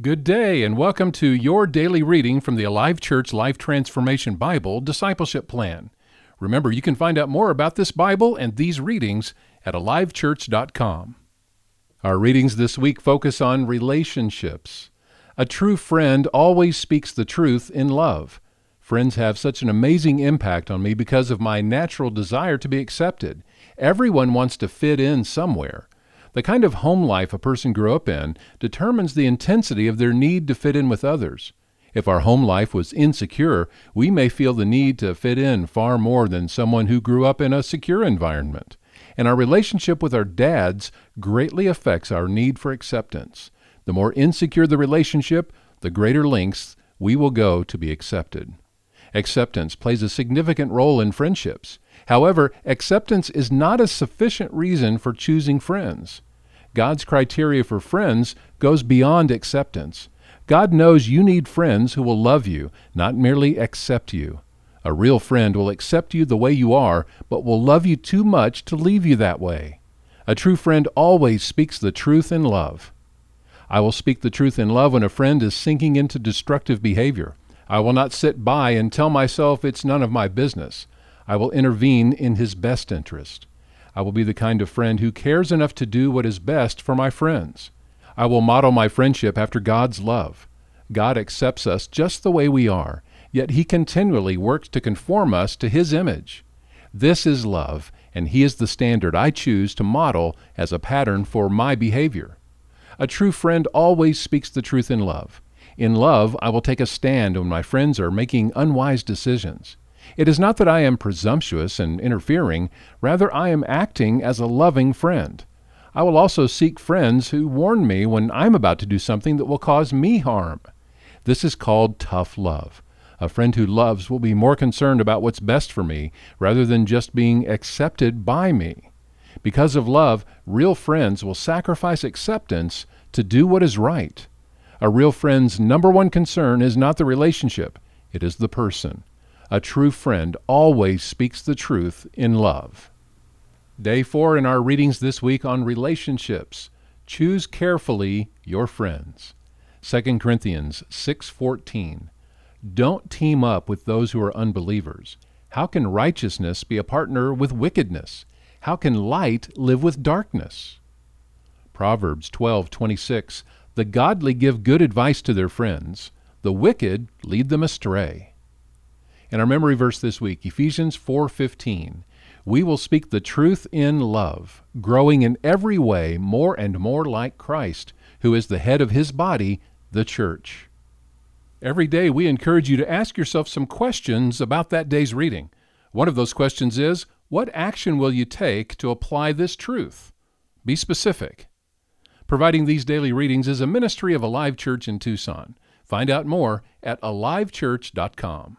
Good day, and welcome to your daily reading from the Alive Church Life Transformation Bible Discipleship Plan. Remember, you can find out more about this Bible and these readings at alivechurch.com. Our readings this week focus on relationships. A true friend always speaks the truth in love. Friends have such an amazing impact on me because of my natural desire to be accepted. Everyone wants to fit in somewhere. The kind of home life a person grew up in determines the intensity of their need to fit in with others. If our home life was insecure, we may feel the need to fit in far more than someone who grew up in a secure environment. And our relationship with our dads greatly affects our need for acceptance. The more insecure the relationship, the greater lengths we will go to be accepted. Acceptance plays a significant role in friendships. However, acceptance is not a sufficient reason for choosing friends. God's criteria for friends goes beyond acceptance. God knows you need friends who will love you, not merely accept you. A real friend will accept you the way you are, but will love you too much to leave you that way. A true friend always speaks the truth in love. I will speak the truth in love when a friend is sinking into destructive behavior. I will not sit by and tell myself it's none of my business. I will intervene in his best interest. I will be the kind of friend who cares enough to do what is best for my friends. I will model my friendship after God's love. God accepts us just the way we are, yet he continually works to conform us to his image. This is love, and he is the standard I choose to model as a pattern for my behavior. A true friend always speaks the truth in love. In love, I will take a stand when my friends are making unwise decisions. It is not that I am presumptuous and interfering, rather, I am acting as a loving friend. I will also seek friends who warn me when I'm about to do something that will cause me harm. This is called tough love. A friend who loves will be more concerned about what's best for me rather than just being accepted by me. Because of love, real friends will sacrifice acceptance to do what is right. A real friend's number one concern is not the relationship, it is the person. A true friend always speaks the truth in love. Day 4 in our readings this week on relationships. Choose carefully your friends. 2 Corinthians 6:14. Don't team up with those who are unbelievers. How can righteousness be a partner with wickedness? How can light live with darkness? Proverbs 12:26. The godly give good advice to their friends, the wicked lead them astray. And our memory verse this week, Ephesians 4:15. We will speak the truth in love, growing in every way more and more like Christ, who is the head of his body, the church. Every day we encourage you to ask yourself some questions about that day's reading. One of those questions is, what action will you take to apply this truth? Be specific. Providing these daily readings is a ministry of Alive Church in Tucson. Find out more at alivechurch.com.